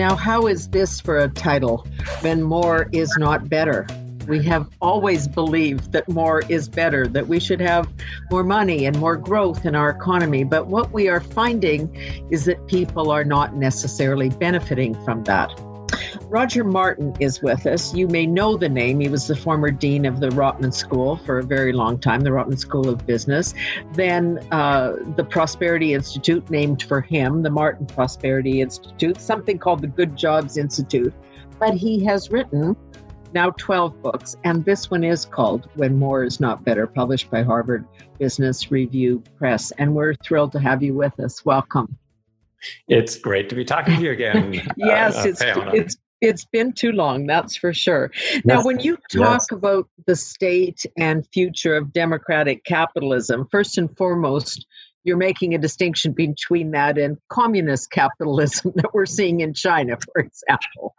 Now, how is this for a title when more is not better? We have always believed that more is better, that we should have more money and more growth in our economy. But what we are finding is that people are not necessarily benefiting from that. Roger Martin is with us. You may know the name. He was the former dean of the Rotman School for a very long time, the Rotman School of Business. Then uh, the Prosperity Institute, named for him, the Martin Prosperity Institute, something called the Good Jobs Institute. But he has written now 12 books, and this one is called When More Is Not Better, published by Harvard Business Review Press. And we're thrilled to have you with us. Welcome. It's great to be talking to you again. yes, uh, it's, it's it's been too long, that's for sure. Now, when you talk yes. about the state and future of democratic capitalism, first and foremost, you're making a distinction between that and communist capitalism that we're seeing in China, for example.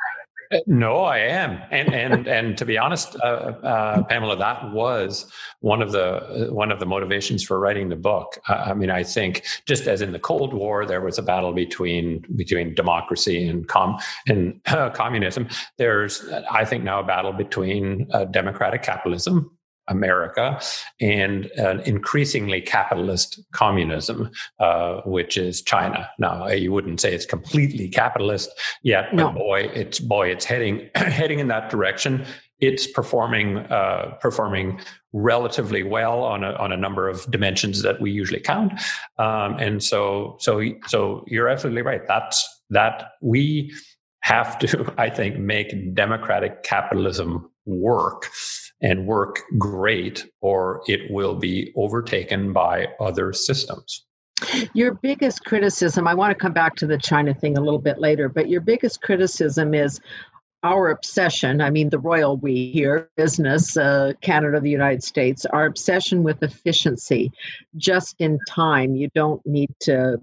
No, I am, and and and to be honest, uh, uh, Pamela, that was one of the one of the motivations for writing the book. Uh, I mean, I think just as in the Cold War, there was a battle between between democracy and com and communism. There's, I think, now a battle between uh, democratic capitalism America and an increasingly capitalist communism, uh, which is China. Now, you wouldn't say it's completely capitalist yet, no. but boy, it's boy, it's heading heading in that direction. It's performing uh, performing relatively well on a on a number of dimensions that we usually count, um, and so so so you're absolutely right. That's that we have to, I think, make democratic capitalism work and work great, or it will be overtaken by other systems. Your biggest criticism, I want to come back to the China thing a little bit later, but your biggest criticism is our obsession, I mean, the royal we here, business, uh, Canada, the United States, our obsession with efficiency, just in time. You don't need to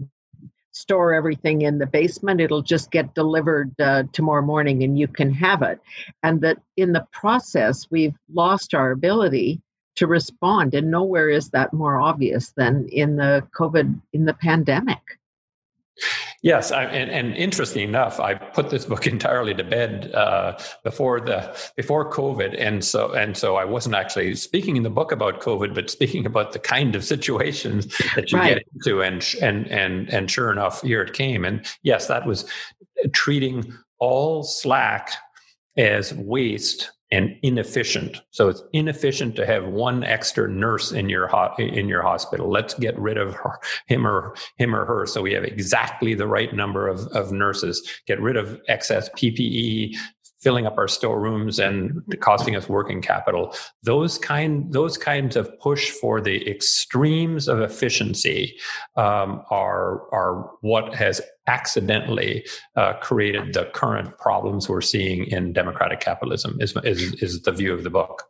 store everything in the basement. It'll just get delivered uh, tomorrow morning and you can have it. And that in the process, we've lost our ability to respond. And nowhere is that more obvious than in the COVID, in the pandemic. Yes, I, and, and, interesting enough, I put this book entirely to bed uh, before the before COVID, and so and so I wasn't actually speaking in the book about COVID, but speaking about the kind of situations that you right. get into, and and and and sure enough, here it came, and yes, that was treating all slack as waste and inefficient. So it's inefficient to have one extra nurse in your ho- in your hospital. Let's get rid of her, him or him or her, so we have exactly the right number of, of nurses. Get rid of excess PPE, filling up our storerooms and costing us working capital. Those kind those kinds of push for the extremes of efficiency um, are are what has accidentally uh, created the current problems we're seeing in democratic capitalism. Is is, is the view of the book.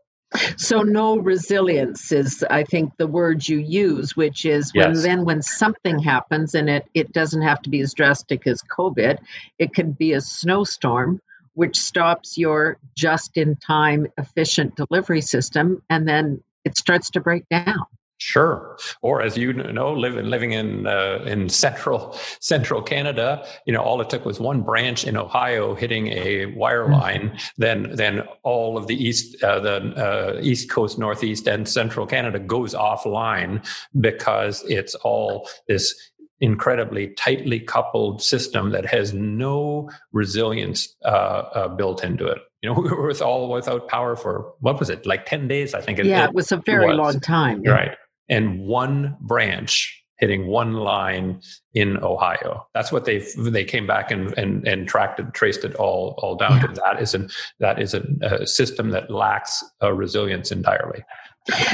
So no resilience is I think the word you use, which is when yes. then when something happens and it it doesn't have to be as drastic as COVID, it can be a snowstorm which stops your just in time efficient delivery system and then it starts to break down Sure. Or as you know, living living in uh, in central central Canada, you know, all it took was one branch in Ohio hitting a wire mm-hmm. line. Then then all of the east uh, the uh, east coast, northeast, and central Canada goes offline because it's all this incredibly tightly coupled system that has no resilience uh, uh, built into it. You know, we were all without power for what was it, like ten days? I think. It, yeah, it, was a very was. long time. Right, and one branch hitting one line in Ohio. That's what they they came back and and and tracked it, traced it all all down yeah. to. That is an that is a, a system that lacks resilience entirely.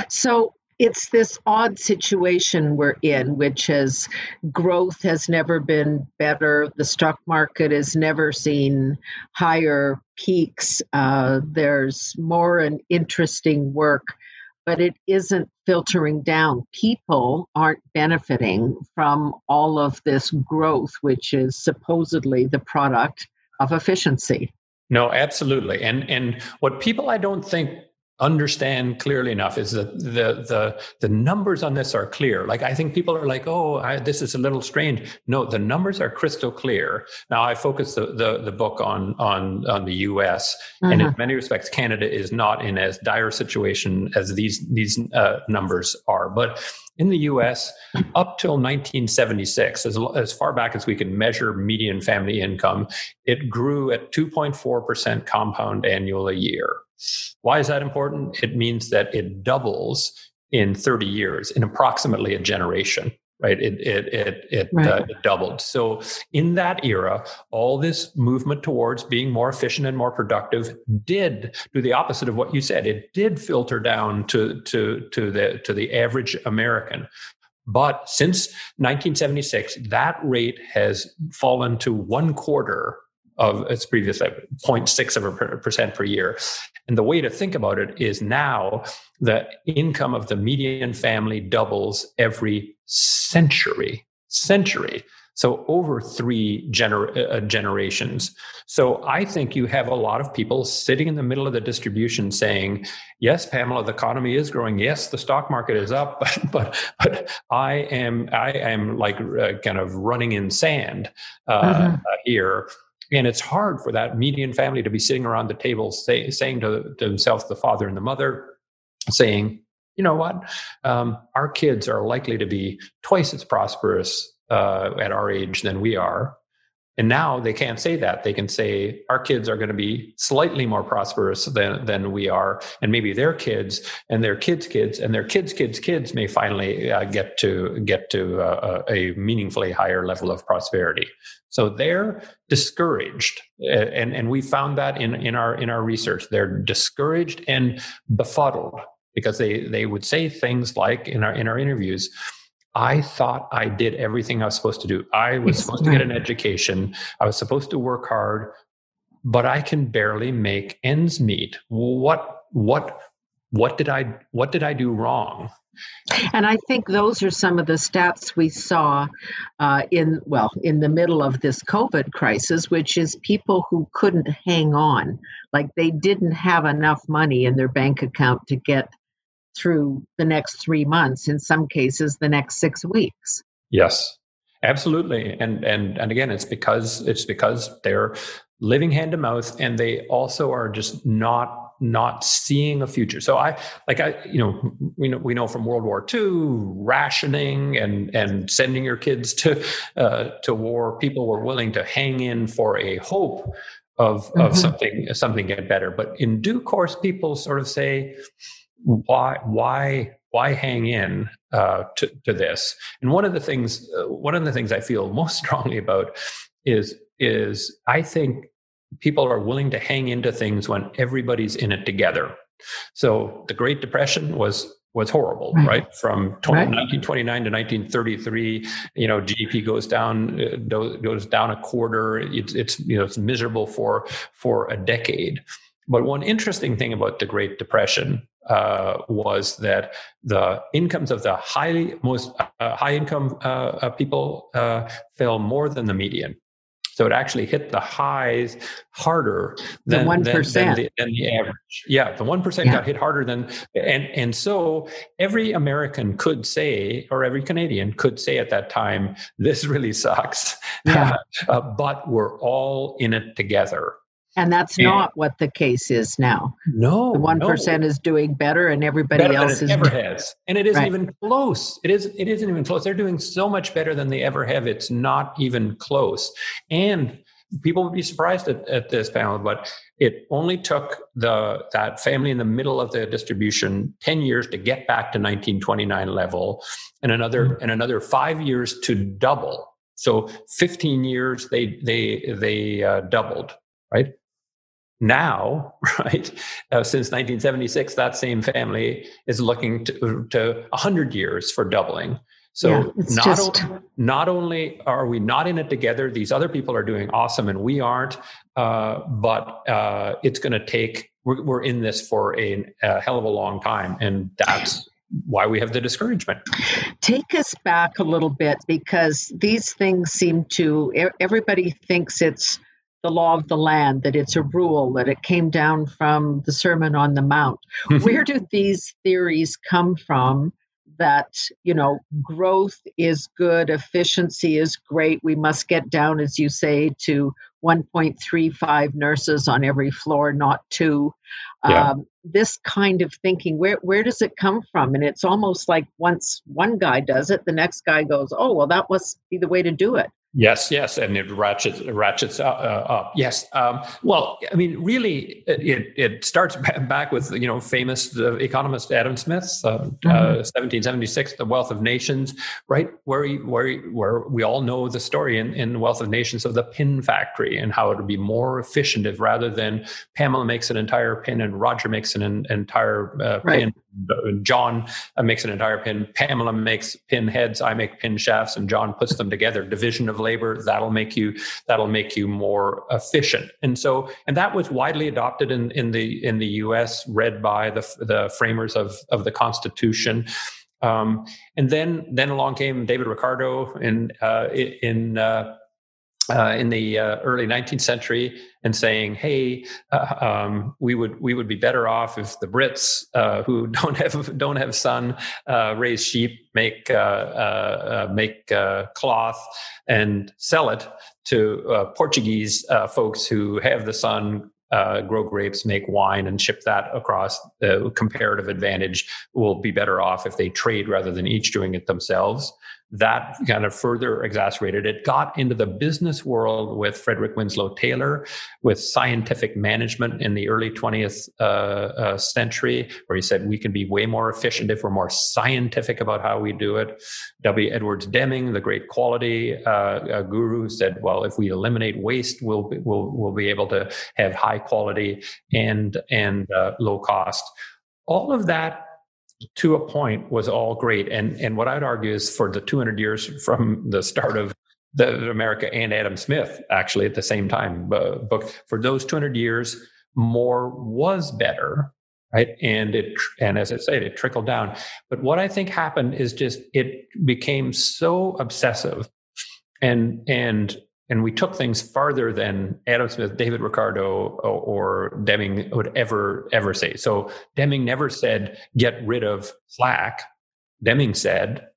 So it's this odd situation we're in, which is growth has never been better. The stock market has never seen higher peaks. Uh, there's more and interesting work, but it isn't filtering down. People aren't benefiting from all of this growth, which is supposedly the product of efficiency. No, absolutely. And and what people I don't think understand clearly enough is that the the the numbers on this are clear like i think people are like oh I, this is a little strange no the numbers are crystal clear now i focus the the, the book on on on the us mm-hmm. and in mm-hmm. many respects canada is not in as dire situation as these these uh, numbers are but in the US, up till 1976, as, as far back as we can measure median family income, it grew at 2.4% compound annual a year. Why is that important? It means that it doubles in 30 years, in approximately a generation right it it it it, right. Uh, it, doubled so in that era all this movement towards being more efficient and more productive did do the opposite of what you said it did filter down to to to the to the average american but since 1976 that rate has fallen to one quarter of its previous like 0.6 of a percent per year. And the way to think about it is now the income of the median family doubles every century, century. So over three gener- uh, generations. So I think you have a lot of people sitting in the middle of the distribution saying, "Yes, Pamela, the economy is growing. Yes, the stock market is up, but but, but I am I am like uh, kind of running in sand uh, mm-hmm. here." And it's hard for that median family to be sitting around the table say, saying to, to themselves, the father and the mother, saying, you know what, um, our kids are likely to be twice as prosperous uh, at our age than we are. And now they can't say that. They can say our kids are going to be slightly more prosperous than, than we are. And maybe their kids and their kids' kids and their kids' kids' kids may finally uh, get to get to uh, a meaningfully higher level of prosperity. So they're discouraged. And, and we found that in, in our in our research. They're discouraged and befuddled because they, they would say things like in our in our interviews, I thought I did everything I was supposed to do. I was supposed to get an education. I was supposed to work hard, but I can barely make ends meet. What what what did I what did I do wrong? And I think those are some of the stats we saw uh, in well in the middle of this COVID crisis, which is people who couldn't hang on, like they didn't have enough money in their bank account to get through the next three months, in some cases, the next six weeks. Yes, absolutely. And and and again, it's because it's because they're living hand to mouth, and they also are just not not seeing a future. So I like I you know we know we know from World War II rationing and and sending your kids to uh, to war. People were willing to hang in for a hope of of mm-hmm. something something get better. But in due course, people sort of say why why why hang in uh, to, to this? And one of the things uh, one of the things I feel most strongly about is is I think people are willing to hang into things when everybody's in it together. So the Great Depression was was horrible, right? right? From 20, right. 1929 to 1933, you know, GDP goes down uh, goes down a quarter. It's, it's you know it's miserable for for a decade. But one interesting thing about the Great Depression uh, was that the incomes of the highly most uh, high income uh, uh people uh, fell more than the median. So it actually hit the highs harder than, the than, than, the, than the average. Yeah, the 1% yeah. got hit harder than, and, and so every American could say, or every Canadian could say at that time, this really sucks. Yeah. uh, but we're all in it together. And that's and not what the case is now. No, the one no. is doing better, and everybody better else is ever has, and it isn't right. even close. It is. It isn't even close. They're doing so much better than they ever have. It's not even close. And people would be surprised at, at this panel, but it only took the that family in the middle of the distribution ten years to get back to 1929 level, and another mm-hmm. and another five years to double. So 15 years they they they uh, doubled right now, right, uh, since 1976, that same family is looking to, to 100 years for doubling. So yeah, not, just... o- not only are we not in it together, these other people are doing awesome and we aren't, uh, but uh, it's going to take, we're, we're, in this for a, a hell of a long time. And that's why we have the discouragement. Take us back a little bit because these things seem to, everybody thinks it's the law of the land, that it's a rule, that it came down from the Sermon on the Mount. Where do these theories come from? That, you know, growth is good, efficiency is great. We must get down, as you say, to 1.35 nurses on every floor, not two. Yeah. Um, this kind of thinking, where where does it come from? And it's almost like once one guy does it, the next guy goes, "Oh, well, that must be the way to do it." Yes, yes, and it ratchets ratchets uh, up. Yes, um, well, I mean, really, it it starts back with you know famous uh, economist Adam Smith, uh, mm-hmm. 1776, The Wealth of Nations, right? Where he, where he, where we all know the story in in Wealth of Nations of the pin factory and how it would be more efficient if rather than Pamela makes an entire pin and Roger makes an, an entire uh, right. pin John uh, makes an entire pin. Pamela makes pin heads. I make pin shafts, and John puts them together. Division of labor. That'll make you. That'll make you more efficient. And so, and that was widely adopted in, in the in the U.S. Read by the the framers of of the Constitution. Um, and then then along came David Ricardo in uh, in uh, uh, in the uh, early 19th century and saying, "Hey, uh, um, we would we would be better off if the Brits, uh, who don't have don't have sun, uh, raise sheep, make uh, make cloth, and sell it to Portuguese folks who have the sun." grow grapes, make wine, and ship that across. The comparative advantage will be better off if they trade rather than each doing it themselves that kind of further exacerbated it got into the business world with frederick winslow taylor with scientific management in the early 20th uh, uh, century where he said we can be way more efficient if we're more scientific about how we do it. W. Edwards deming the great quality uh, uh guru said well if we eliminate waste we'll, we'll, we'll be able to have high quality and and uh, low cost. All of that to a point was all great. And and what I'd argue is for the 200 years from the start of the America and Adam Smith, actually at the same time uh, book, for those 200 years, more was better, right? And it and as I said, it trickled down. But what I think happened is just it became so obsessive and and and we took things farther than Adam Smith, David Ricardo, or Deming would ever ever say. So Deming never said get rid of slack. Deming said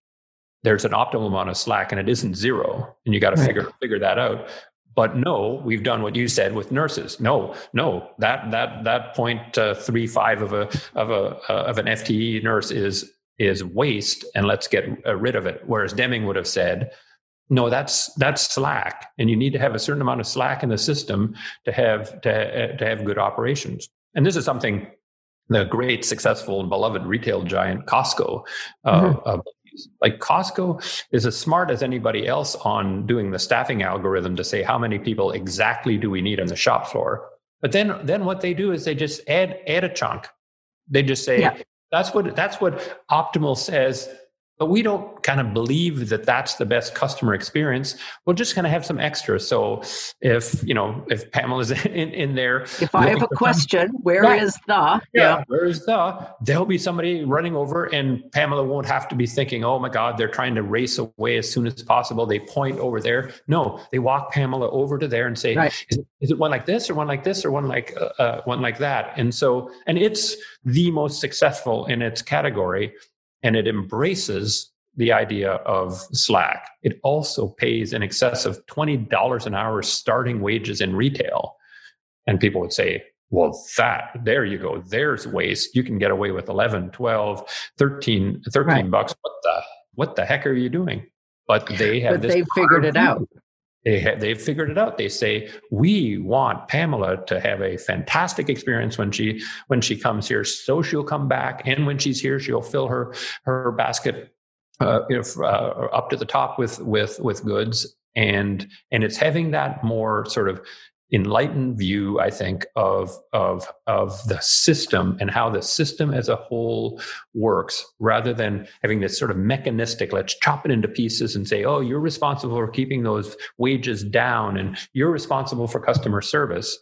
there's an optimal amount of slack and it isn't zero, and you got to right. figure figure that out. But no, we've done what you said with nurses. No, no, that that that point uh, three five of a of a uh, of an FTE nurse is is waste, and let's get uh, rid of it. Whereas Deming would have said no that's that's slack and you need to have a certain amount of slack in the system to have to, to have good operations and this is something the great successful and beloved retail giant costco uh, mm-hmm. uh, like costco is as smart as anybody else on doing the staffing algorithm to say how many people exactly do we need on the shop floor but then then what they do is they just add add a chunk they just say yeah. that's what that's what optimal says but we don't kind of believe that that's the best customer experience. We'll just kind of have some extra. So if you know if pamela's in, in there if i have a question some, where right. is the yeah, yeah. where is the? There'll be somebody running over and pamela won't have to be thinking oh my god they're trying to race away as soon as possible. They point over there. No they walk pamela over to there and say right. is, it, is it one like this or one like this or one like uh, uh, one like that? And so and it's the most successful in its category and it embraces the idea of Slack. It also pays in excess of $20 an hour starting wages in retail. And people would say, well, that, there you go. There's waste. You can get away with 11, 12, 13, 13 right. bucks. What the, what the heck are you doing? But they have but this. They figured it out. They have, they've figured it out. They say we want Pamela to have a fantastic experience when she when she comes here. So she'll come back, and when she's here, she'll fill her her basket uh, if, uh, up to the top with with with goods. And and it's having that more sort of enlightened view, I think, of of of the system and how the system as a whole works, rather than having this sort of mechanistic, let's chop it into pieces and say, oh, you're responsible for keeping those wages down and you're responsible for customer service.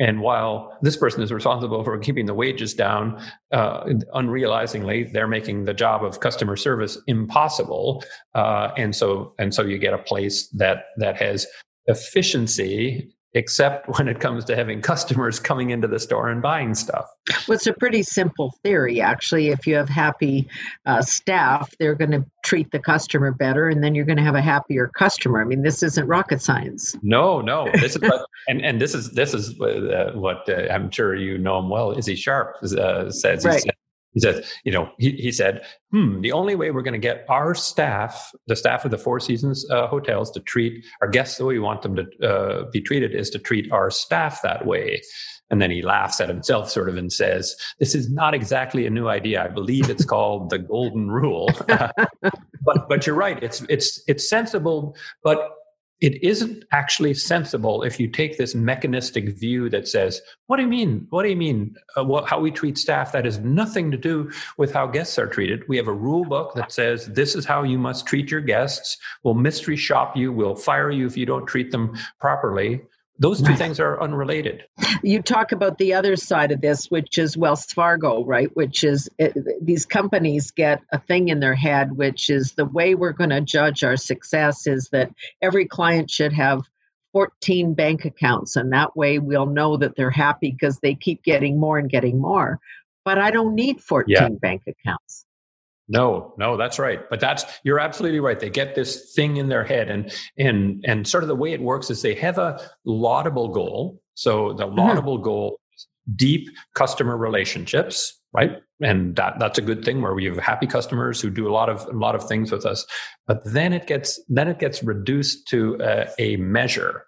And while this person is responsible for keeping the wages down, uh, unrealizingly, they're making the job of customer service impossible. Uh, and so, and so, you get a place that that has efficiency except when it comes to having customers coming into the store and buying stuff. Well, it's a pretty simple theory, actually. If you have happy uh, staff, they're going to treat the customer better, and then you're going to have a happier customer. I mean, this isn't rocket science. No, no. This is what, and and this is this is uh, what uh, I'm sure you know him well. Izzy Sharp uh, says. Right. He said he said, you know, he, he said, hmm, the only way we're going to get our staff, the staff of the Four Seasons uh, hotels, to treat our guests the way we want them to uh, be treated is to treat our staff that way. And then he laughs at himself, sort of, and says, This is not exactly a new idea. I believe it's called the golden rule. but but you're right. It's it's it's sensible, but it isn't actually sensible if you take this mechanistic view that says, "What do you mean? What do you mean? Uh, what, how we treat staff that has nothing to do with how guests are treated? We have a rule book that says this is how you must treat your guests. We'll mystery shop you. We'll fire you if you don't treat them properly." Those two things are unrelated. You talk about the other side of this, which is Wells Fargo, right? Which is it, these companies get a thing in their head, which is the way we're going to judge our success is that every client should have 14 bank accounts. And that way we'll know that they're happy because they keep getting more and getting more. But I don't need 14 yeah. bank accounts. No, no, that's right. But that's you're absolutely right. They get this thing in their head, and and and sort of the way it works is they have a laudable goal. So the mm-hmm. laudable mm-hmm. goal is deep customer relationships, right? And that that's a good thing where we have happy customers who do a lot of a lot of things with us. But then it gets then it gets reduced to a, a measure.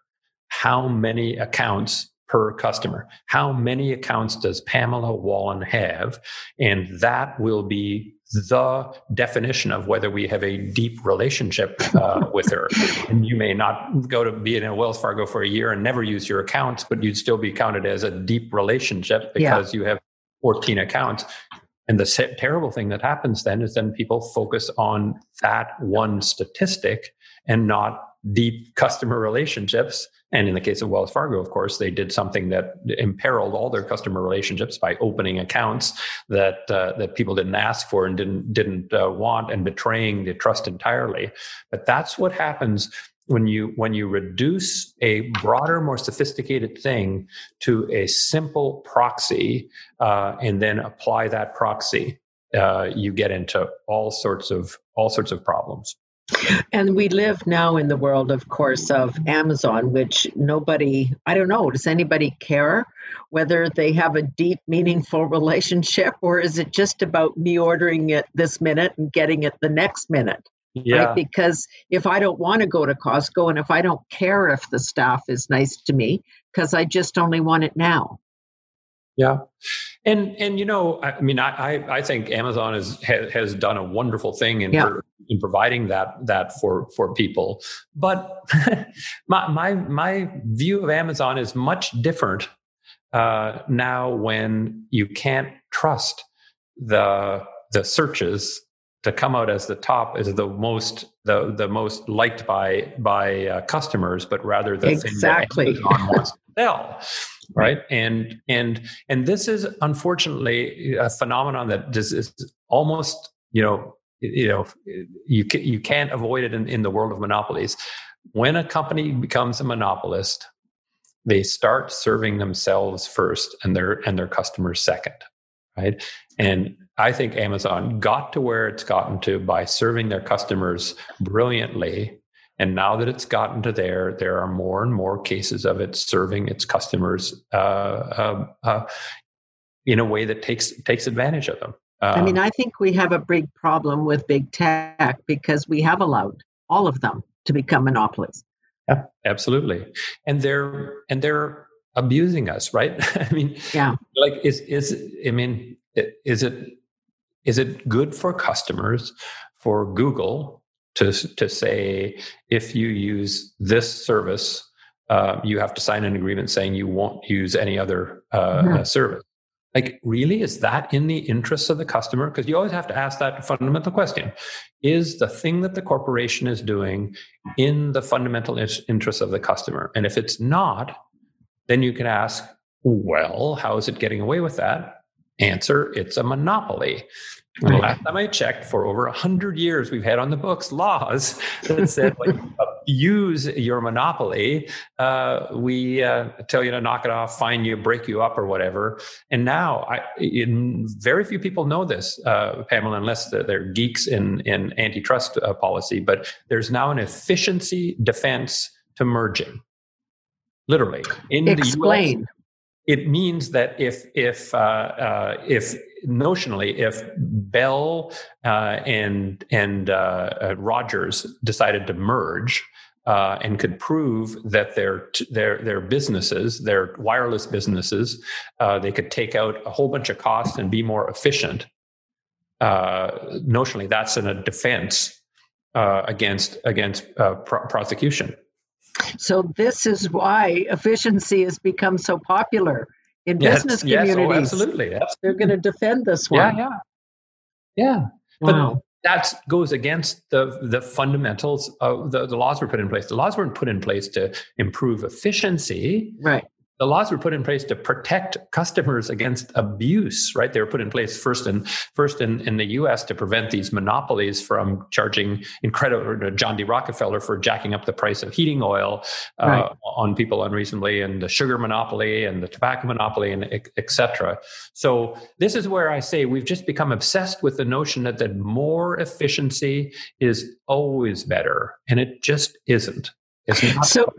How many accounts per customer. How many accounts does Pamela Wallin have? And that will be the definition of whether we have a deep relationship uh, with her. And you may not go to be in a Wells Fargo for a year and never use your accounts, but you'd still be counted as a deep relationship because yeah. you have 14 accounts. And the terrible thing that happens then is then people focus on that one statistic and not deep customer relationships. And in the case of Wells Fargo, of course, they did something that imperiled all their customer relationships by opening accounts that uh, that people didn't ask for and didn't didn't uh, want, and betraying the trust entirely. But that's what happens when you when you reduce a broader, more sophisticated thing to a simple proxy, uh, and then apply that proxy. Uh, you get into all sorts of all sorts of problems. And we live now in the world, of course, of Amazon, which nobody, I don't know, does anybody care whether they have a deep, meaningful relationship or is it just about me ordering it this minute and getting it the next minute? Yeah. Right? Because if I don't want to go to Costco and if I don't care if the staff is nice to me, because I just only want it now. Yeah, and and you know, I mean, I I think Amazon has has done a wonderful thing in yeah. in providing that that for for people. But my my my view of Amazon is much different uh, now when you can't trust the the searches to come out as the top as the most the the most liked by by uh, customers, but rather the exactly. thing that Amazon wants to sell right. and and and this is unfortunately a phenomenon that just is almost you know you know you you can't avoid it in, in the world of monopolies. When a company becomes a monopolist they start serving themselves first and their and their customers second right? And i think amazon got to where it's gotten to by serving their customers brilliantly and now that it's gotten to there, there are more and more cases of it serving its customers uh, uh, uh, in a way that takes takes advantage of them. I mean, um, I think we have a big problem with big tech because we have allowed all of them to become monopolies. Yeah, absolutely, and they're and they're abusing us, right? I mean, yeah, like is is I mean, is it is it good for customers for Google to to say if you use this service, uh, you have to sign an agreement saying you won't use any other uh, mm-hmm. service. Like, really, is that in the interests of the customer? Because you always have to ask that fundamental question: Is the thing that the corporation is doing in the fundamental interest of the customer? And if it's not, then you can ask, well, how is it getting away with that? Answer: It's a monopoly. And right. last time I checked, for over a 100 years, we've had on the books laws that said when you abuse your monopoly, uh, we uh, tell you to knock it off, fine you, break you up, or whatever. And now, I, in, very few people know this, uh, Pamela, unless they're, they're, geeks in, in antitrust uh, policy, but there's now an efficiency defense to merging. Literally. In Explain. The US, it means that if if uh, uh, if notionally if Bell uh, and and uh, uh, Rogers decided to merge. Uh, and could prove that their their their businesses, their wireless businesses, they could take out a whole bunch of costs and be more efficient. notionally, that's in a defense against against pro- prosecution. So this is why efficiency has become so popular in yes, business communities. Yes, oh, absolutely, absolutely. They're going to defend this one. Yeah, yeah, yeah. Wow. But that goes against the the fundamentals of the, the laws were put in place. The laws weren't put in place to improve efficiency. Right the laws were put in place to protect customers against abuse right? They were put in place first in first in, in the us to prevent these monopolies from charging incredible john d. Rockefeller for jacking up the price of heating oil uh, right. on people unreasonably and the sugar monopoly and the tobacco monopoly and etc so this is where i say we've just become obsessed with the notion that, that more efficiency is always better and it just isn't. It's not so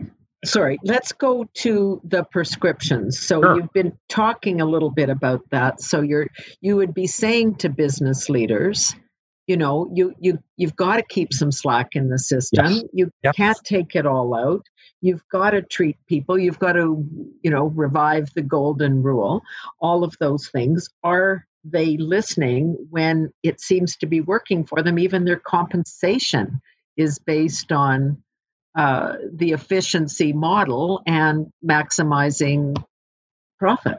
sorry let's go to the prescriptions. So sure. you've been talking a little bit about that. So you're you would be saying to business leaders you know you you you've got to keep some slack in the system. Yes. you yep. can't take it all out. You've got to treat people. You've got to you know revive the golden rule. All of those things. Are they listening when it seems to be working for them? Even their compensation is based on uh, the efficiency model and maximizing profit.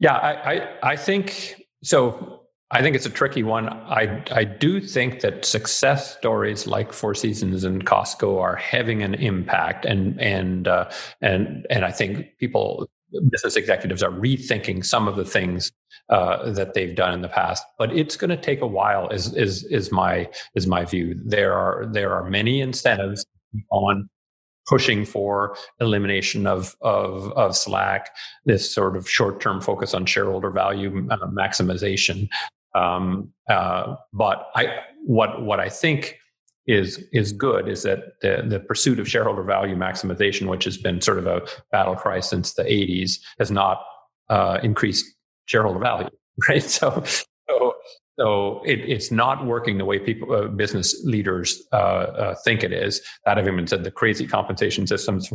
Yeah, I, I, I think so. I think it's a tricky one. I I do think that success stories like Four Seasons and Costco are having an impact, and and uh, and and I think people, business executives, are rethinking some of the things uh, that they've done in the past. But it's going to take a while. Is is is my is my view. There are there are many incentives on pushing for elimination of, of, of slack, this sort of short term focus on shareholder value uh, maximization. Um, uh, but I, what, what I think is is good is that the, the pursuit of shareholder value maximization, which has been sort of a battle cry since the 80s, has not uh, increased shareholder value, right? So, so so it, it's not working the way people, uh, business leaders uh, uh, think it is. That having been said, the crazy compensation systems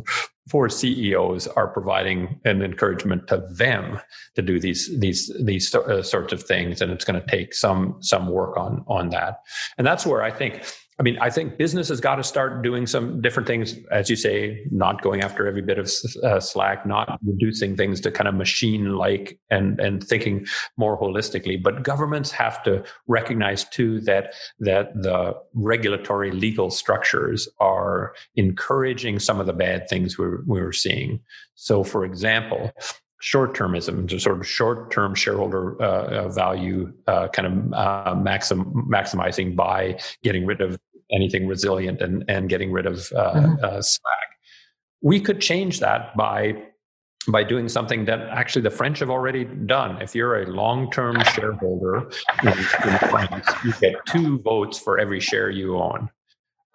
for CEOs are providing an encouragement to them to do these these these uh, sorts of things, and it's going to take some some work on on that. And that's where I think I mean, I think business has got to start doing some different things, as you say, not going after every bit of uh, slack, not reducing things to kind of machine like and and thinking more holistically. But governments have to recognize too that that the regulatory legal structures are encouraging some of the bad things we're we're seeing. So, for example, short termism, just sort of short term shareholder uh, value, uh, kind of uh, maxim, maximizing by getting rid of anything resilient and, and getting rid of uh, mm-hmm. Uh, slack. We could change that by by doing something that actually the French have already done. If you're a long term shareholder in, in France, you get two votes for every share you own.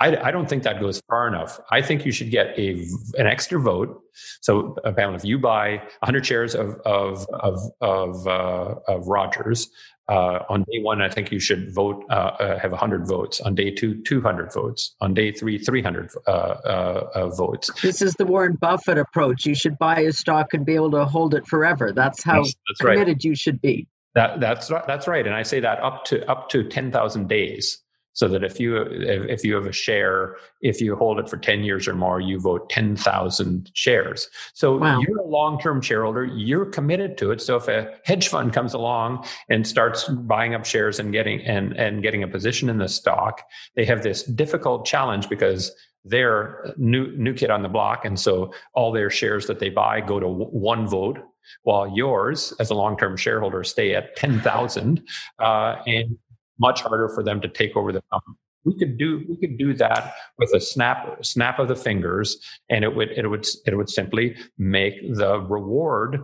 I, I, don't think that goes far enough. I think you should get a an extra vote. So, about if you buy 100 shares of of of of, uh, of Rogers uh, on day one, I think you should vote uh, uh have 100 votes. On day two, 200 votes. On day three, 300 uh, uh, votes. This is the Warren Buffett approach. You should buy a stock and be able to hold it forever. That's how that's, that's committed right. you should be. That, that's that's right, and I say that up to up to ten thousand days so that if you if you have a share if you hold it for 10 years or more you vote 10,000 shares. So wow. you're a long-term shareholder. You're committed to it. So if a hedge fund comes along and starts buying up shares and getting and and getting a position in the stock they have this difficult challenge because their new new kid on the block, and so all their shares that they buy go to w- one vote, while yours, as a long term shareholder, stay at ten thousand, uh, and much harder for them to take over the company. We could do we could do that with a snap snap of the fingers, and it would it would it would simply make the reward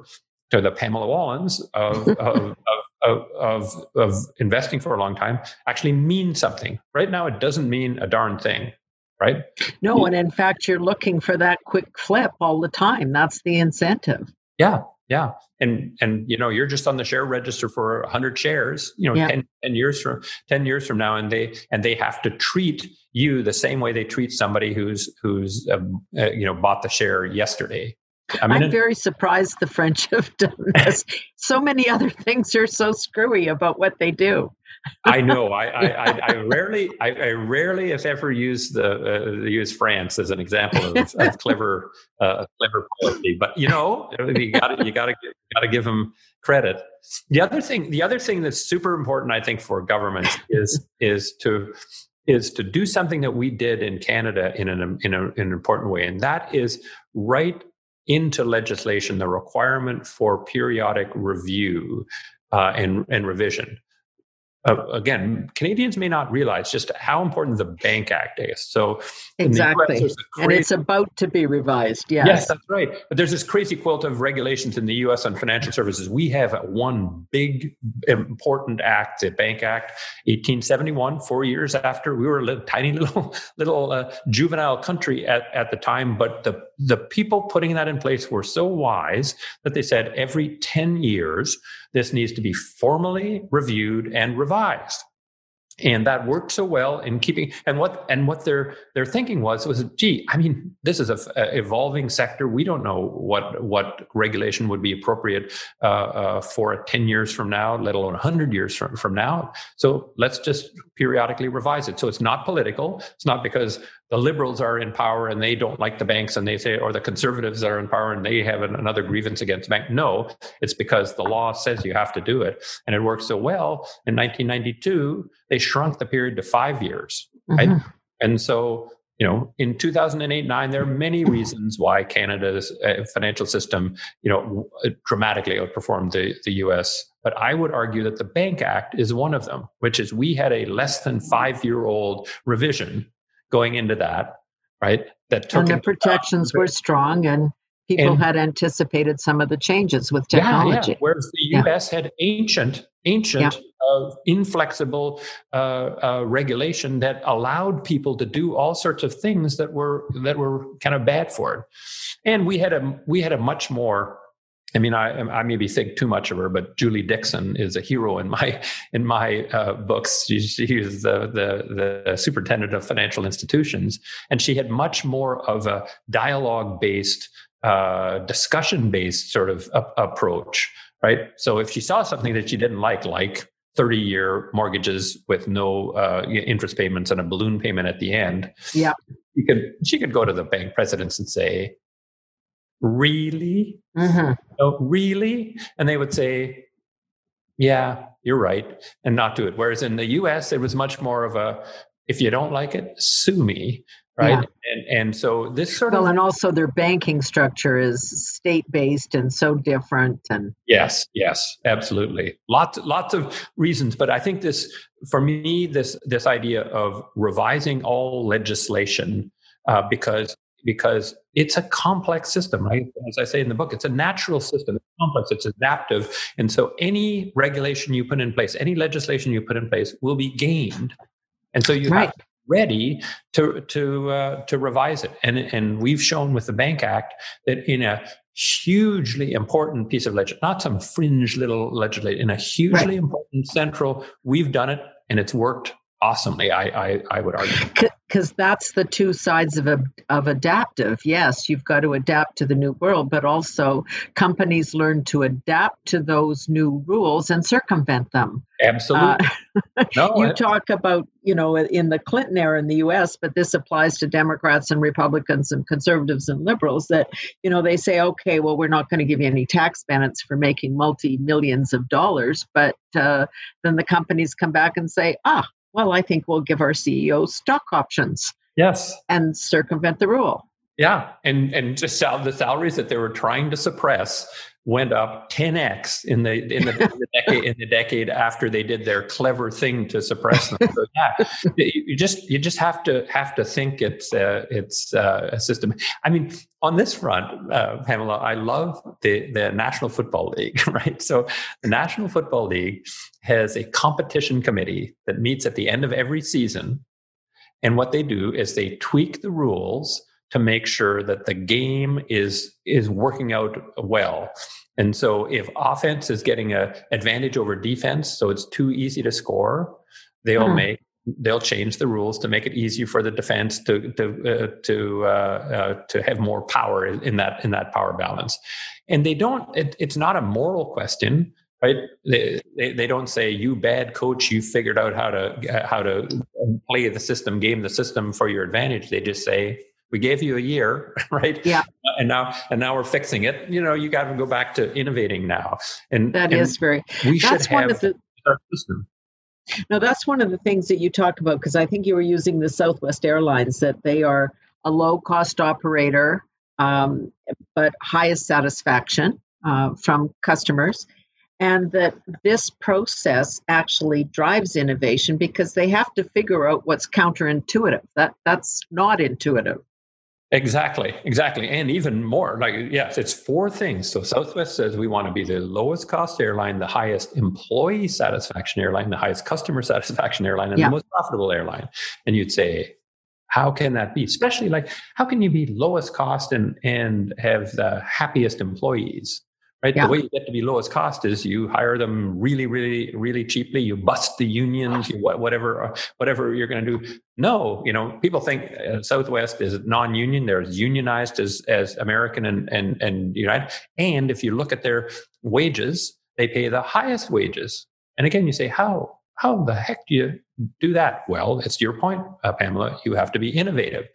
to the Pamela Wallins of, of, of, of, of investing for a long time actually mean something. Right now, it doesn't mean a darn thing right? No, and in fact, you're looking for that quick flip all the time. That's the incentive. Yeah, yeah, and and you know you're just on the share register for 100 shares. You know, yeah. 10, 10 years from 10 years from now, and they and they have to treat you the same way they treat somebody who's who's um, uh, you know bought the share yesterday. I mean, I'm very surprised the French have done this. so many other things are so screwy about what they do. I know. I, I, I rarely, I, I, rarely, if ever, use the uh, use France as an example of, of clever, uh, clever policy. But you know, you got you got to got to give them credit. The other thing, the other thing that's super important, I think, for governments is is to is to do something that we did in Canada in an in, a, in an important way, and that is write into legislation the requirement for periodic review uh, and, and revision uh, again, Canadians may not realize just how important the Bank Act is. So exactly, crazy, and it's about to be revised. Yes, yes, that's right. But there's this crazy quilt of regulations in the U.S. on financial services. We have one big important act, the Bank Act, 1871. Four years after we were a little, tiny little little uh, juvenile country at at the time, but the the people putting that in place were so wise that they said every 10 years this needs to be formally reviewed and revised. And that worked so well in keeping and what and what their their thinking was was gee i mean this is a, a evolving sector. We don't know what what regulation would be appropriate uh, uh, for 10 years from now let alone 100 years from, from now. So let's just periodically revise it. So it's not political. It's not because the liberals are in power and they don't like the banks and they say or the conservatives are in power and they have an, another grievance against the bank no it's because the law says you have to do it and it worked so well in 1992 they shrunk the period to five years, right? Mm-hmm. And so, you know, in 2008 9, there are many reasons why Canada's uh, financial system, you know, dramatically outperformed the, the US. But I would argue that the Bank Act is one of them, which is we had a less than five year old revision going into that, right? That took and the protections were strong and people and, had anticipated some of the changes with technology. Yeah, yeah. Whereas the US yeah. had ancient, ancient uh, inflexible uh, uh, regulation that allowed people to do all sorts of things that were that were kind of bad for it. And we had a we had a much more I mean, I, I maybe think too much of her, but Julie Dickson is a hero in my in my uh, books. She, she was the, the, the superintendent of financial institutions, and she had much more of a dialogue based, uh, discussion based sort of a, approach. Right. So if she saw something that she didn't like, like 30 year mortgages with no uh, interest payments and a balloon payment at the end. Yeah. She could, she could go to the bank presidents and say, Really? Mm-hmm. Really? And they would say, Yeah, you're right, and not do it. Whereas in the US, it was much more of a, if you don't like it, sue me right yeah. and and so this sort well, of well and also their banking structure is state based and so different and yes yes absolutely lots lots of reasons but i think this for me this this idea of revising all legislation uh, because because it's a complex system right as i say in the book it's a natural system it's complex it's adaptive and so any regulation you put in place any legislation you put in place will be gained and so you right. have ready to to uh, to revise it. And and we've shown with the Bank Act that in a hugely important piece of legislation, not some fringe little legislation, in a hugely right. important central, we've done it and it's worked awesomely. I I, I would argue because that's the two sides of a, of adaptive. Yes, you've got to adapt to the new world, but also companies learn to adapt to those new rules and circumvent them. Absolutely. Uh, no, you I, talk about you know in the Clinton era in the U.S., but this applies to Democrats and Republicans and conservatives and liberals. That you know they say, okay, well, we're not going to give you any tax benefits for making multi millions of dollars, but uh, then the companies come back and say, ah, well, I think we'll give our CEO stock options. Yes. And circumvent the rule. Yeah, and and just the salaries that they were trying to suppress went up 10x in the in the, in the decade in the decade after they did their clever thing to suppress them. So yeah, you just you just have to have to think it's uh, it's uh, a system. I mean, on this front, uh, Pamela, I love the the National Football League. Right, so the National Football League has a competition committee that meets at the end of every season, and what they do is they tweak the rules to make sure that the game is is working out well. And so if offense is getting a advantage over defense, so it's too easy to score, they'll mm-hmm. make they'll change the rules to make it easier for the defense to to uh, to uh, uh, to have more power in that in that power balance. And they don't. It, it's not a moral question, right? They, they, they don't say you bad coach, you figured out how to how to play the system, game the system for your advantage. They just say we gave you a year right? Yeah. And now and now we're fixing it. You know you got to go back to innovating now. And that and is very we should have the, our system. No that's one of the things that you talk about because i think you were using the southwest airlines that they are a low cost operator um, but highest satisfaction uh, from customers and that this process actually drives innovation because they have to figure out what's counterintuitive. That that's not intuitive Exactly, exactly. And even more, like, yes, it's four things. So Southwest says we want to be the lowest cost airline, the highest employee satisfaction airline, the highest customer satisfaction airline, and yeah. the most profitable airline. And you'd say, how can that be? Especially like, how can you be lowest cost and, and have the happiest employees? Right? Yeah. The way you get to be lowest cost is you hire them really, really, really cheaply. You bust the unions, you, whatever, uh, whatever you're going to do. No, you know, people think uh, Southwest is non-union. They're as unionized as as American and and and United. And if you look at their wages, they pay the highest wages. And again, you say, how? How the heck do you do that? Well, it's your point, uh, Pamela. You have to be innovative.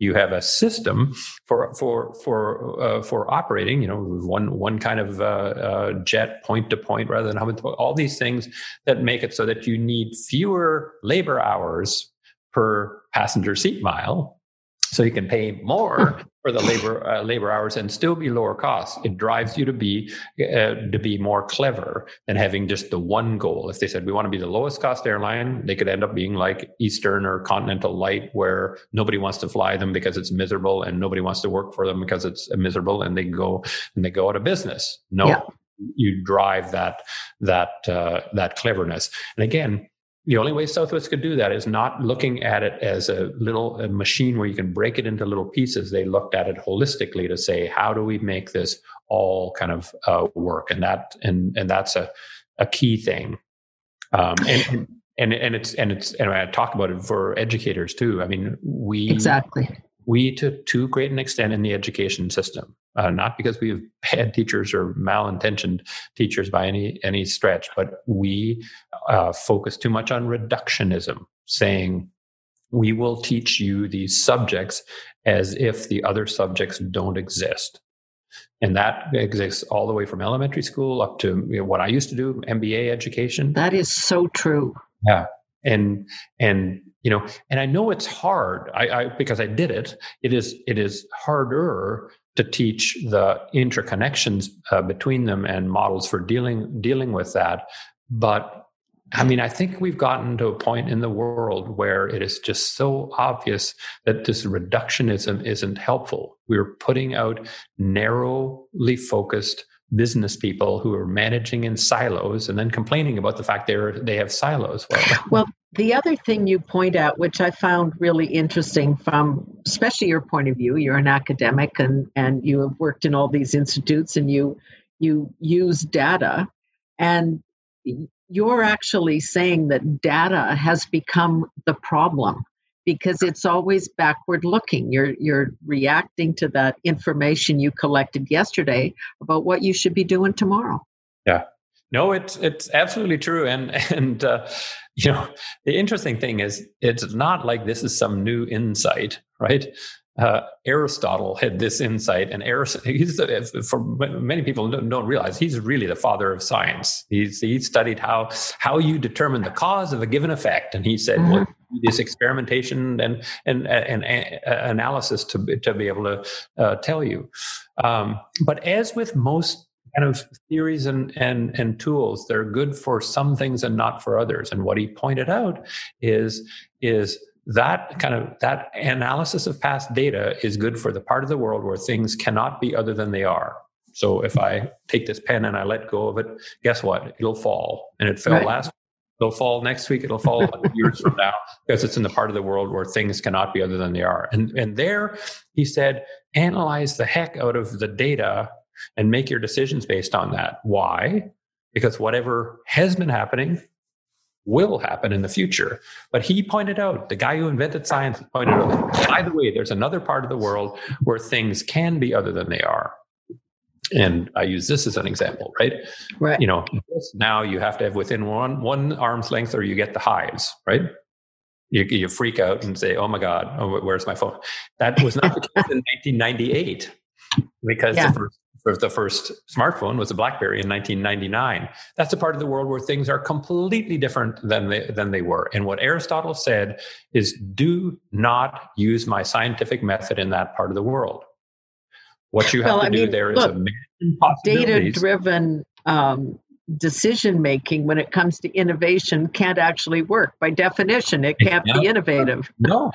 You have a system for for for uh, for operating. You know, one one kind of uh, uh jet point to point rather than all these things that make it so that you need fewer labor hours per passenger seat mile so you can pay more for the labor uh, labor hours and still be lower cost. It drives you to be uh, to be more clever than having just the one goal. If they said we want to be the lowest cost airline, they could end up being like Eastern or Continental Lite, where nobody wants to fly them because it's miserable, and nobody wants to work for them because it's miserable, and they go and they go out of business. No. Yeah. You drive that that uh, that cleverness, and again, the only way Southwest could do that is not looking at it as a little a machine where you can break it into little pieces. They looked at it holistically to say, how do we make this all kind of uh, work? And that and and that's a a key thing. Um, and and and it's and it's and I talk about it for educators too. I mean, we exactly we to too great an extent in the education system uh, not because we have bad teachers or malintentioned teachers by any any stretch but we uh, focus too much on reductionism saying we will teach you these subjects as if the other subjects don't exist. And that exists all the way from elementary school up to you know, what i used to do mba education. That is so true. Yeah. And and you know and i know it's hard I, I, because i did it it is it is harder to teach the interconnections uh, between them and models for dealing dealing with that. But i mean i think we've gotten to a point in the world where it is just so obvious that this reductionism isn't helpful. We're putting out narrowly focused business people who are managing in silos and then complaining about the fact they're they have silos. Well, well the other thing you point out which i found really interesting from especially your point of view you're an academic and and you have worked in all these institutes and you you use data. And you're actually saying that data has become the problem because it's always backward looking. You're you're reacting to that information you collected yesterday about what you should be doing tomorrow. Yeah. No it's it's absolutely true. And and uh, you know the interesting thing is it's not like this is some new insight right uh, Aristotle had this insight, and Aristotle, he's for many people don't realize he's really the father of science. He's he studied how how you determine the cause of a given effect, and he said, mm-hmm. well, this experimentation and and and, and analysis to to be able to uh, tell you. Um, but as with most kind of theories and, and and tools, they're good for some things and not for others. And what he pointed out is is that kind of that analysis of past data is good for the part of the world where things cannot be other than they are. So if i take this pen and i let go of it guess what? It'll fall. And it fell right. last it'll fall next week. It'll fall years from now because it's in the part of the world where things cannot be other than they are. And and there he said analyze the heck out of the data and make your decisions based on that why because whatever has been happening will happen in the future. But he pointed out, the guy who invented science pointed out, by the way, there's another part of the world where things can be other than they are. And I use this as an example, right? Right. You know, now you have to have within one one arm's length, or you get the hives, right? You, you freak out and say, "Oh my God, oh, where's my phone?" That was not the case in 1998 because yeah. the first the first smartphone was a BlackBerry in 1999. That's a part of the world where things are completely different than they, than they were. And what Aristotle said is do not use my scientific method in that part of the world. What you have well, to I do mean, there look, is data driven um, decision making when it comes to innovation can't actually work. By definition, it can't yeah. be innovative. No,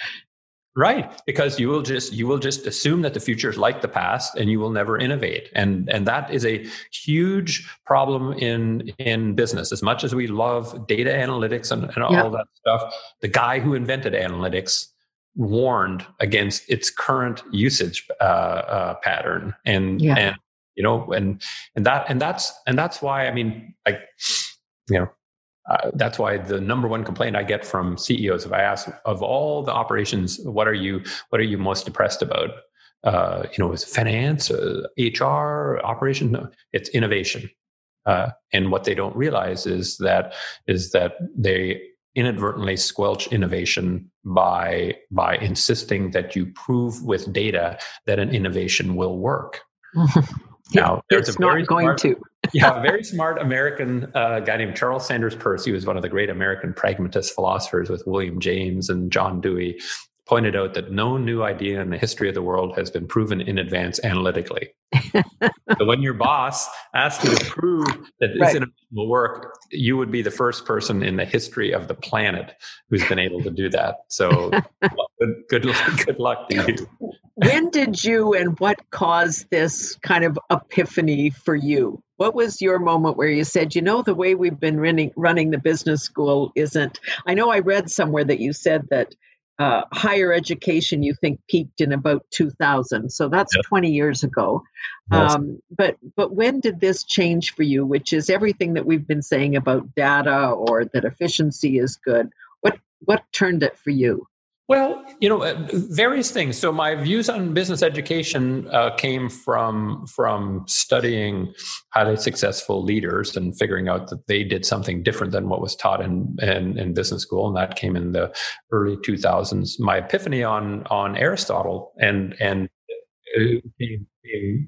Right, because you will just you will just assume that the future is like the past, and you will never innovate, and and that is a huge problem in in business. As much as we love data analytics and, and all that stuff, the guy who invented analytics warned against its current usage uh, uh, pattern, and yeah. and you know, and and that and that's and that's why I mean, like you know, uh, that's why the number one complaint I get from CEOs, if I ask of all the operations, what are you what are you most depressed about? Uh, you know, is finance, uh, HR, operation? No, it's innovation. Uh, and what they don't realize is that is that they inadvertently squelch innovation by by insisting that you prove with data that an innovation will work. Now, there's it's a very not going smart, to. yeah, a very smart American uh, guy named Charles Sanders Peirce. He was one of the great American pragmatist philosophers with William James and John Dewey. Pointed out that no new idea in the history of the world has been proven in advance analytically. So when your boss asks you to prove that this right. will work, you would be the first person in the history of the planet who's been able to do that. So good, good, luck, good luck to you when did you and what caused this kind of epiphany for you? What was your moment where you said, you know, the way we've been running, running the business school isn't? I know I read somewhere that you said that uh, higher education you think peaked in about 2000 so that's yep. 20 years ago. Um, but but when did this change for you which is everything that we've been saying about data or that efficiency is good? What what turned it for you well, you know, uh, various things. So my views on business education uh, came from from studying highly successful leaders and figuring out that they did something different than what was taught in, in, in business school, and that came in the early 2000s. My epiphany on on Aristotle and and uh,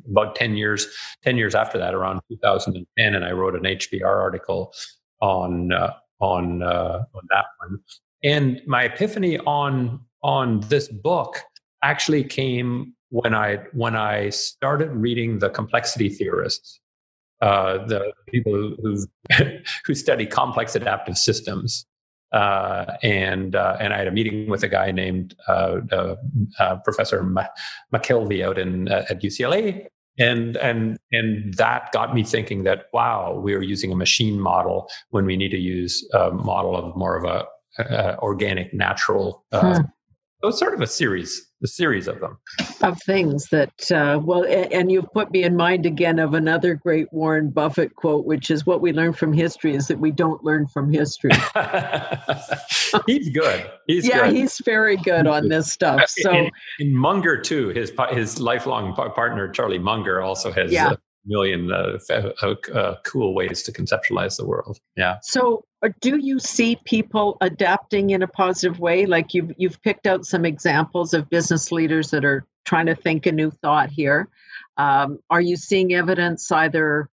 about 10 years 10 years after that, around 2010, and I wrote an HBR article on uh, on uh, on that one and my epiphany on on this book actually came when I when I started reading the complexity theorists, uh, the people who who study complex adaptive systems. Uh, and uh, and I had a meeting with a guy named uh, uh, uh, Professor McKelvey out in at UCLA, and and and that got me thinking that wow, we are using a machine model when we need to use a model of more of a uh, organic, natural. Uh, hmm. So it's sort of a series, a series of them. Of things that, uh, well, and you've put me in mind again of another great Warren Buffett quote, which is what we learn from history is that we don't learn from history. he's good. He's yeah, good. he's very good on this stuff. So, in, in Munger too, his his lifelong partner Charlie Munger also has yeah million uh, uh, uh, cool ways to conceptualize the world. Yeah. So, uh, do you see people adapting in a positive way? Like you've you've picked out some examples of business leaders that are trying to think a new thought here. Um, are you seeing evidence either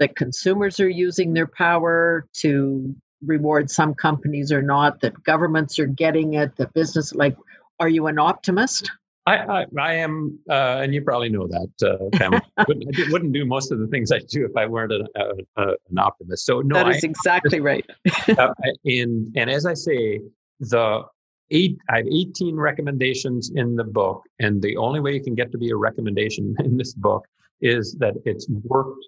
that consumers are using their power to reward some companies or not, that governments are getting it, that business, like, are you an optimist? I, I, I am, uh, and you probably know that, uh, Pam. I wouldn't, I wouldn't do most of the things I do if I weren't a, a, a, an optimist. So no, that is I, exactly right. uh, and and as I say, the eight I have 18 recommendations in the book, and the only way you can get to be a recommendation in this book is that it's worked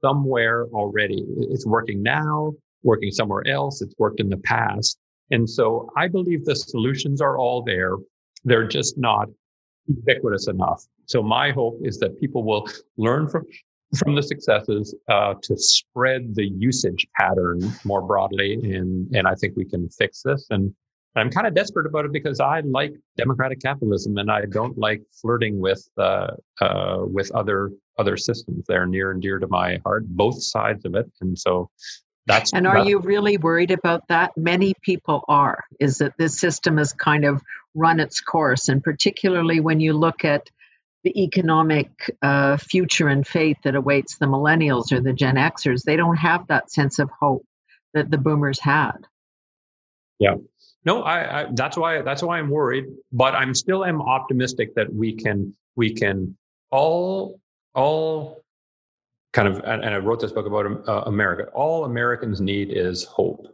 somewhere already. It's working now, working somewhere else. It's worked in the past. And so I believe the solutions are all there. They're just not ubiquitous enough. So my hope is that people will learn from from the successes uh, to spread the usage pattern more broadly, and and I think we can fix this. And I'm kind of desperate about it because I like democratic capitalism, and I don't like flirting with uh, uh, with other other systems. They're near and dear to my heart, both sides of it, and so that's. And are you really worried about that? Many people are. Is that this system is kind of run its course, and particularly when you look at the economic uh, future and fate that awaits the millennials or the Gen Xers, they don't have that sense of hope that the boomers had. Yeah. No, I, I, that's why that's why I'm worried, but I'm still am optimistic that we can we can all all kind of and, I wrote this book about uh, America. All Americans need is hope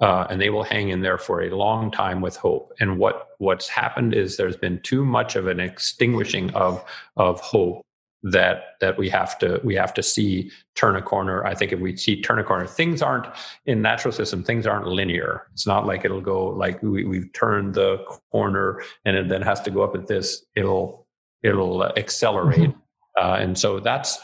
uh, and they will hang in there for a long time with hope. And what what's happened is there's been too much of an extinguishing of of hope that that we have to we have to see turn a corner. I think if we see turn a corner, things aren't in natural system. Things aren't linear. It's not like it'll go like we, we've turned the corner and it then has to go up at this. It'll it'll accelerate. Mm-hmm. Uh, and so that's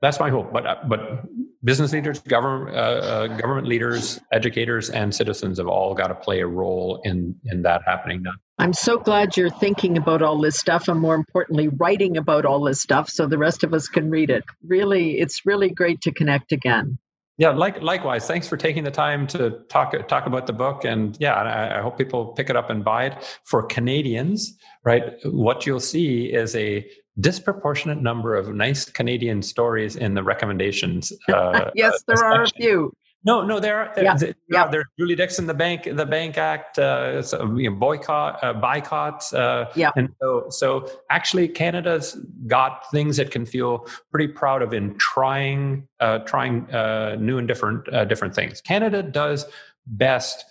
that's my hope. But uh, but business leaders, government uh, uh, government leaders, educators, and citizens have all got to play a role in in that happening now. I'm so glad you're thinking about all this stuff, and more importantly, writing about all this stuff, so the rest of us can read it. Really, it's really great to connect again. Yeah, like likewise. Thanks for taking the time to talk talk about the book, and yeah, I, I hope people pick it up and buy it. For Canadians, right, what you'll see is a disproportionate number of nice Canadian stories in the recommendations. Uh, yes, there are a few. No, no, there are. There, yeah, there, yeah. There's Julie Dickson, the bank, the Bank Act, uh, so, you know, boycott, uh, boycotts. Uh, yeah. And so, so actually, Canada's got things that can feel pretty proud of in trying, uh, trying uh, new and different, uh, different things. Canada does best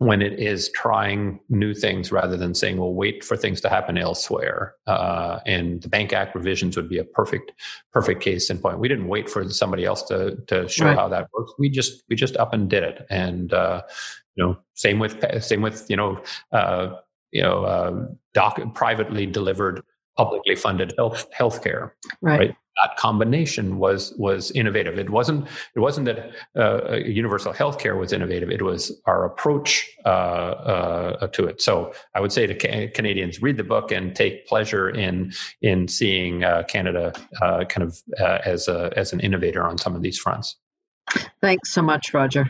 when it is trying new things rather than saying, well, wait for things to happen elsewhere. Uh, and the Bank Act revisions would be a perfect, perfect case in point. We didn't wait for somebody else to, to show right. how that works. We just, we just up and did it. And, uh, you know, same with, same with, you know, uh, you know, uh, doc, privately delivered, publicly funded health healthcare. Right. right? That combination was was innovative. It wasn't it wasn't that uh, universal healthcare was innovative. It was our approach uh, uh, to it. So I would say to ca- Canadians, read the book and take pleasure in in seeing uh, Canada uh, kind of uh, as a as an innovator on some of these fronts. Thanks so much, Roger.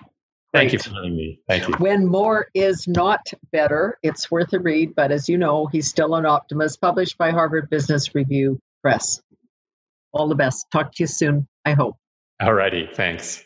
Thank you for having me. Thank you. When more is not better, it's worth a read. But as you know, he's still an optimist. Published by Harvard Business Review Press. All the best. Talk to you soon, I hope. All righty. Thanks.